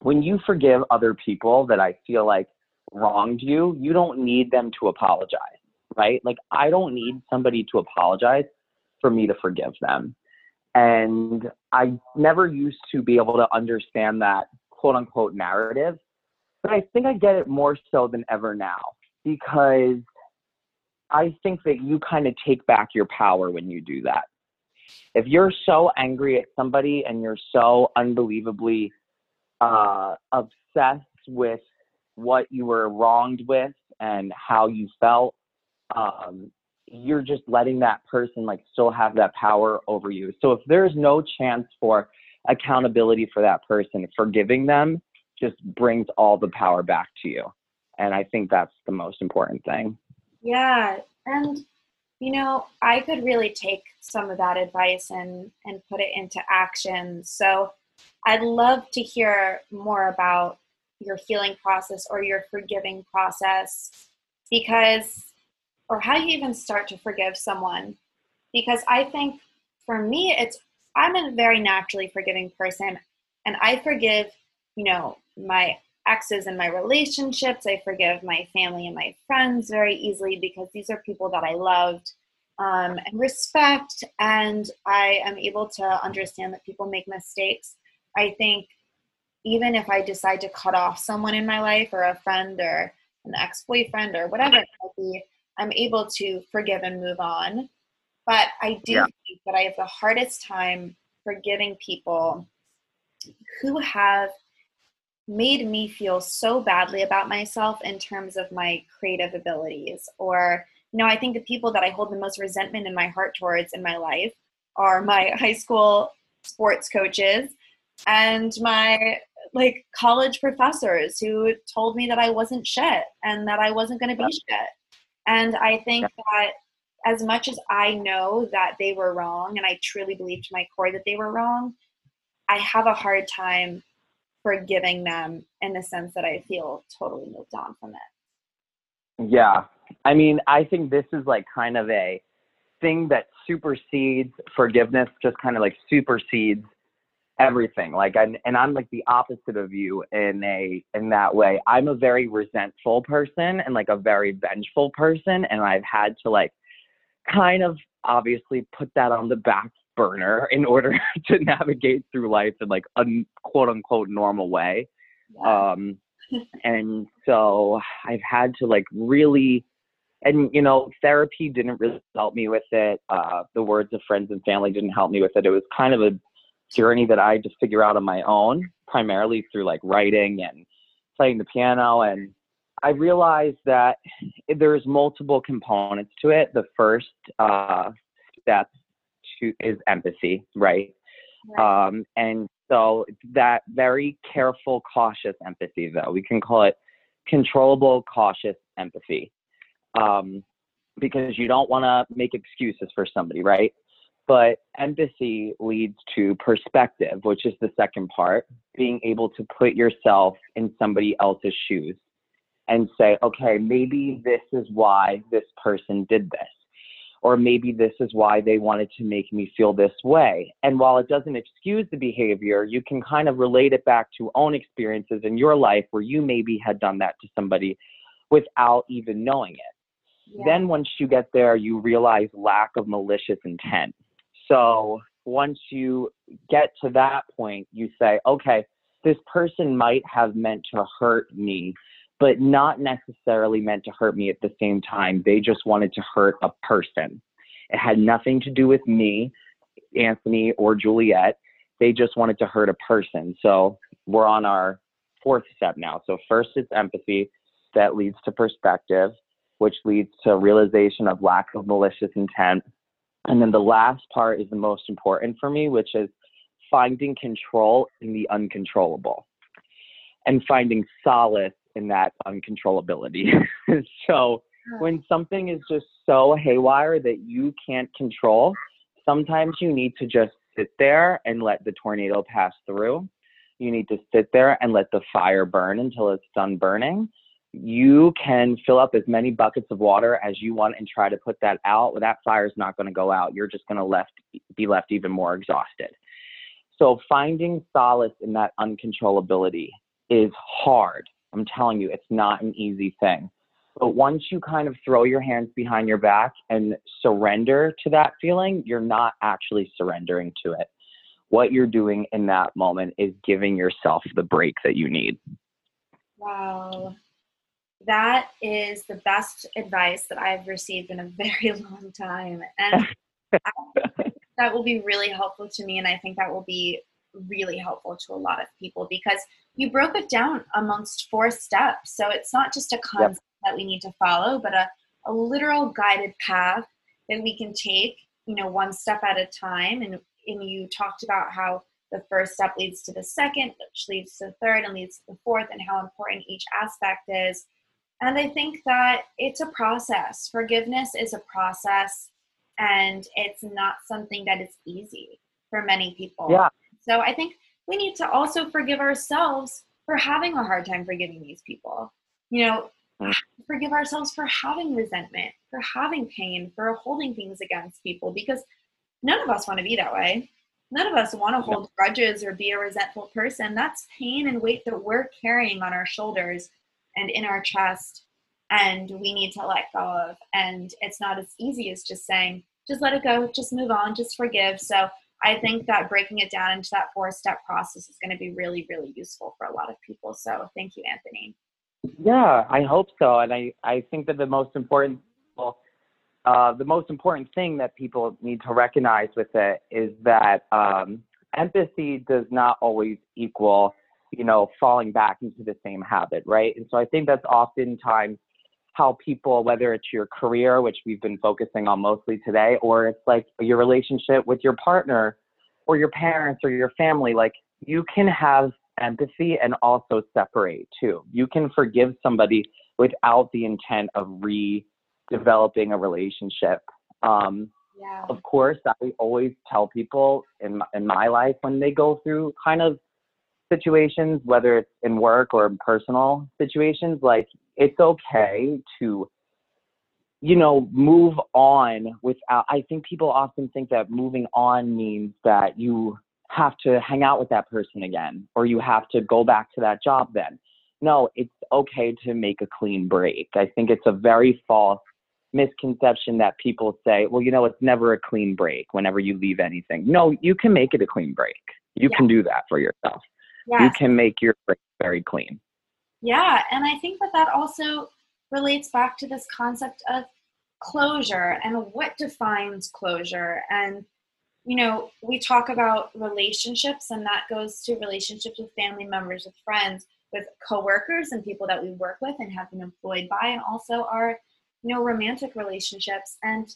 [SPEAKER 2] when you forgive other people that I feel like wronged you, you don't need them to apologize, right? Like, I don't need somebody to apologize for me to forgive them. And I never used to be able to understand that quote unquote narrative, but I think I get it more so than ever now because I think that you kind of take back your power when you do that. If you're so angry at somebody and you're so unbelievably uh, obsessed with what you were wronged with and how you felt, um, you're just letting that person like still have that power over you. So if there's no chance for accountability for that person, forgiving them just brings all the power back to you. And I think that's the most important thing.
[SPEAKER 1] Yeah. And you know, I could really take some of that advice and and put it into action. So I'd love to hear more about your healing process or your forgiving process because or how you even start to forgive someone because I think for me it's I'm a very naturally forgiving person and I forgive, you know, my exes and my relationships. I forgive my family and my friends very easily because these are people that I loved um, and respect. And I am able to understand that people make mistakes. I think even if I decide to cut off someone in my life or a friend or an ex boyfriend or whatever it might be, I'm able to forgive and move on. But I do yeah. think that I have the hardest time forgiving people who have made me feel so badly about myself in terms of my creative abilities or you know i think the people that i hold the most resentment in my heart towards in my life are mm-hmm. my [laughs] high school sports coaches and my like college professors who told me that i wasn't shit and that i wasn't going to be shit and i think that as much as i know that they were wrong and i truly believe to my core that they were wrong i have a hard time forgiving them in the sense that I feel totally moved on from it.
[SPEAKER 2] Yeah. I mean, I think this is like kind of a thing that supersedes forgiveness, just kind of like supersedes everything. Like, and, and I'm like the opposite of you in a, in that way. I'm a very resentful person and like a very vengeful person. And I've had to like kind of obviously put that on the back burner [laughs] in order [laughs] to navigate through life in like a quote unquote normal way. Yeah. Um, and so I've had to like really, and you know, therapy didn't really help me with it. Uh, the words of friends and family didn't help me with it. It was kind of a journey that I to figure out on my own, primarily through like writing and playing the piano. And I realized that there's multiple components to it. The first uh, step to is empathy, right? right. Um, and so that very careful, cautious empathy, though we can call it controllable, cautious empathy, um, because you don't want to make excuses for somebody, right? But empathy leads to perspective, which is the second part, being able to put yourself in somebody else's shoes and say, okay, maybe this is why this person did this. Or maybe this is why they wanted to make me feel this way. And while it doesn't excuse the behavior, you can kind of relate it back to own experiences in your life where you maybe had done that to somebody without even knowing it. Yeah. Then once you get there, you realize lack of malicious intent. So once you get to that point, you say, okay, this person might have meant to hurt me, but not necessarily meant to hurt me at the same time. They just wanted to hurt a person. It had nothing to do with me, Anthony, or Juliet. They just wanted to hurt a person. So we're on our fourth step now. So, first, it's empathy that leads to perspective, which leads to realization of lack of malicious intent. And then the last part is the most important for me, which is finding control in the uncontrollable and finding solace in that uncontrollability. [laughs] so when something is just so haywire that you can't control, sometimes you need to just sit there and let the tornado pass through. You need to sit there and let the fire burn until it's done burning you can fill up as many buckets of water as you want and try to put that out. Well, that fire is not going to go out. You're just going to left be left even more exhausted. So finding solace in that uncontrollability is hard. I'm telling you, it's not an easy thing. But once you kind of throw your hands behind your back and surrender to that feeling, you're not actually surrendering to it. What you're doing in that moment is giving yourself the break that you need.
[SPEAKER 1] Wow that is the best advice that I've received in a [laughs] very long time. And [laughs] that will be really helpful to me. And I think that will be really helpful to a lot of people because you broke it down amongst four steps. So it's not just a concept yep. that we need to follow, but a, a literal guided path that we can take, you know, one step at a time. And, and you talked about how the first step leads to the second, which leads to the third and leads to the fourth, and how important each aspect is. And I think that it's a process. Forgiveness is a process, and it's not something that is easy for many people.
[SPEAKER 2] Yeah.
[SPEAKER 1] So I think we need to also forgive ourselves for having a hard time forgiving these people. You know, mm. forgive ourselves for having resentment, for having pain, for holding things against people, because none of us want to be that way. None of us want to hold grudges or be a resentful person. That's pain and weight that we're carrying on our shoulders and in our chest and we need to let go of. And it's not as easy as just saying just let it go just move on just forgive. So i think that breaking it down into that four step process is going to be really really useful for a lot of people. So thank you anthony.
[SPEAKER 2] Yeah i hope so. And i i think that the most important uh, the most important thing that people need to recognize with it is that um, empathy does not always equal you know, falling back into the same habit, right? And so I think that's oftentimes how people, whether it's your career, which we've been focusing on mostly today, or it's like your relationship with your partner or your parents or your family, like you can have empathy and also separate too. You can forgive somebody without the intent of redeveloping a relationship. Um, yeah. Of course, I always tell people in my, in my life when they go through kind of situations, whether it's in work or in personal situations, like it's okay to, you know, move on without. I think people often think that moving on means that you have to hang out with that person again or you have to go back to that job then. No, it's okay to make a clean break. I think it's a very false misconception that people say, well, you know, it's never a clean break whenever you leave anything. No, you can make it a clean break. You yeah. can do that for yourself yes. you can make your brain very clean.
[SPEAKER 1] Yeah, and I think that that also relates back to this concept of closure and what defines closure. And, you know, we talk about relationships, and that goes to relationships with family members, with friends, with coworkers, and people that we work with and have been employed by, and also our, you know, romantic relationships. And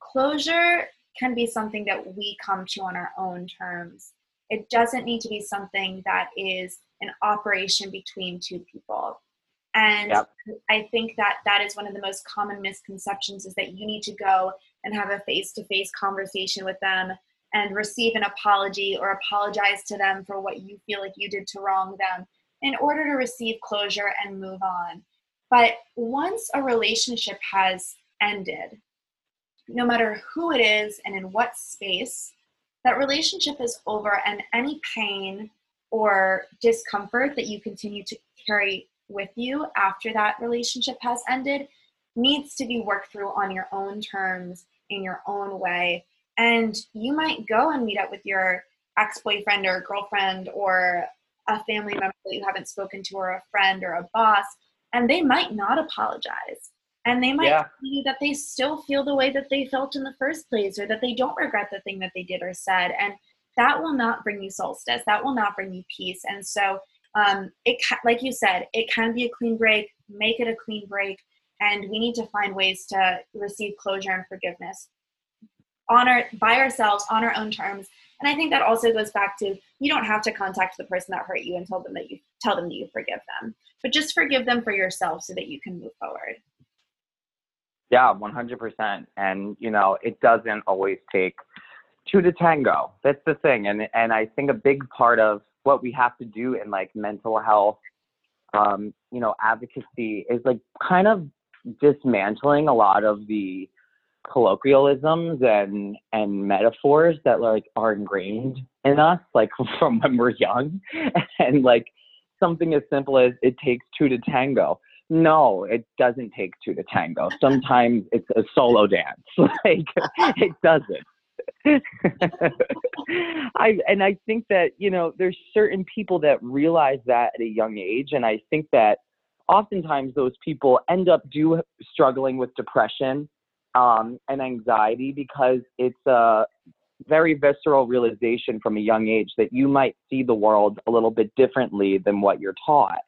[SPEAKER 1] closure can be something that we come to on our own terms. It doesn't need to be something that is an operation between two people. And yep. I think that that is one of the most common misconceptions is that you need to go and have a face to face conversation with them and receive an apology or apologize to them for what you feel like you did to wrong them in order to receive closure and move on. But once a relationship has ended, no matter who it is and in what space, that relationship is over, and any pain or discomfort that you continue to carry with you after that relationship has ended needs to be worked through on your own terms in your own way. And you might go and meet up with your ex boyfriend or girlfriend or a family member that you haven't spoken to, or a friend or a boss, and they might not apologize. And they might yeah. tell you that they still feel the way that they felt in the first place, or that they don't regret the thing that they did or said. And that will not bring you solstice. That will not bring you peace. And so, um, it like you said, it can be a clean break. Make it a clean break, and we need to find ways to receive closure and forgiveness on our by ourselves on our own terms and i think that also goes back to you don't have to contact the person that hurt you and tell them that you tell them that you forgive them but just forgive them for yourself so that you can move forward
[SPEAKER 2] yeah 100% and you know it doesn't always take two to tango. That's the thing. And and i think a big part of what we have to do in like mental health um you know advocacy is like kind of dismantling a lot of the colloquialisms and and metaphors that like are ingrained in us like [laughs] from when we're young. And like something as simple as it takes two to tango no it doesn't take two to tango. Sometimes it's a solo dance. [laughs] Like it doesn't. [laughs] I and I think that you know there's certain people that realize that at a young age, and I think that oftentimes those people end up do struggling with depression um, and anxiety because it's a very visceral realization from a young age that you might see the world a little bit differently than what you're taught.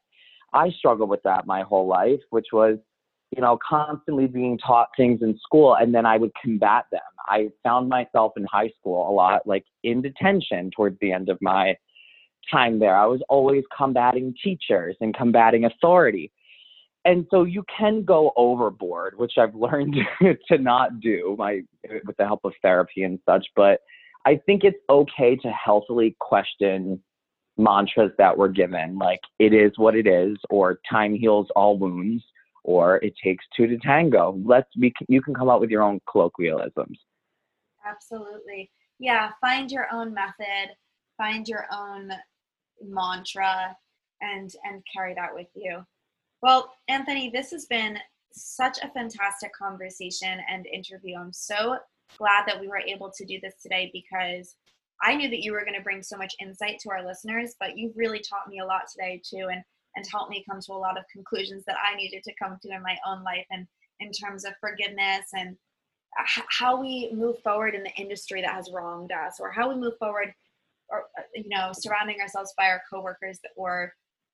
[SPEAKER 2] I struggled with that my whole life, which was, you know, constantly being taught things in school and then I would combat them. I found myself in high school a lot like in detention towards the end of my time there. I was always combating teachers and combating authority and so you can go overboard, which I've [laughs] learned to not do my with the help of therapy and such. But I think it's okay to healthily question mantras that we're given, like it is what it is, or time heals all wounds, or it takes two to tango. Let's be you can come up with your own colloquialisms.
[SPEAKER 1] Absolutely. Yeah, find your own method, find your own mantra and and carry that with you. Well, Anthony, this has been such a fantastic conversation and interview. I'm so glad that we were able to do this today because I knew that you were going to bring so much insight to our listeners, but you've really taught me a lot today too and and helped me come to a lot of conclusions that I needed to come to in my own life and in terms of forgiveness and uh, how we move forward in the industry that has wronged us or how we move forward or uh, you know surrounding ourselves by our coworkers or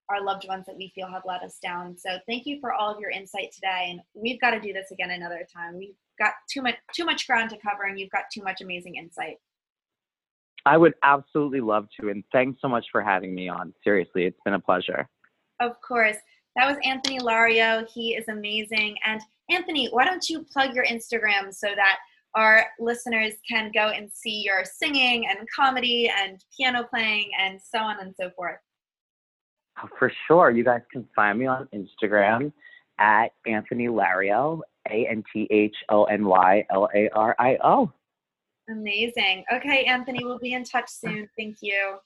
[SPEAKER 1] our loved ones that we feel have let us down. So thank you for all of your insight today. And we've got to do this again another time. We've got too much too much ground to cover and you've got too much amazing insight.
[SPEAKER 2] I would absolutely love to. And thanks so much for having me on. Seriously, it's been a pleasure.
[SPEAKER 1] Of course. That was Anthony Lario. He is amazing. And Anthony, why don't you plug your Instagram so that our listeners can go and see your singing and comedy and piano playing and so on and so forth?
[SPEAKER 2] Oh, for sure. You guys can find me on Instagram at Anthony Lario, A N T H O N Y L A R I O.
[SPEAKER 1] Amazing. Okay, Anthony, we'll be in touch soon. Thank you.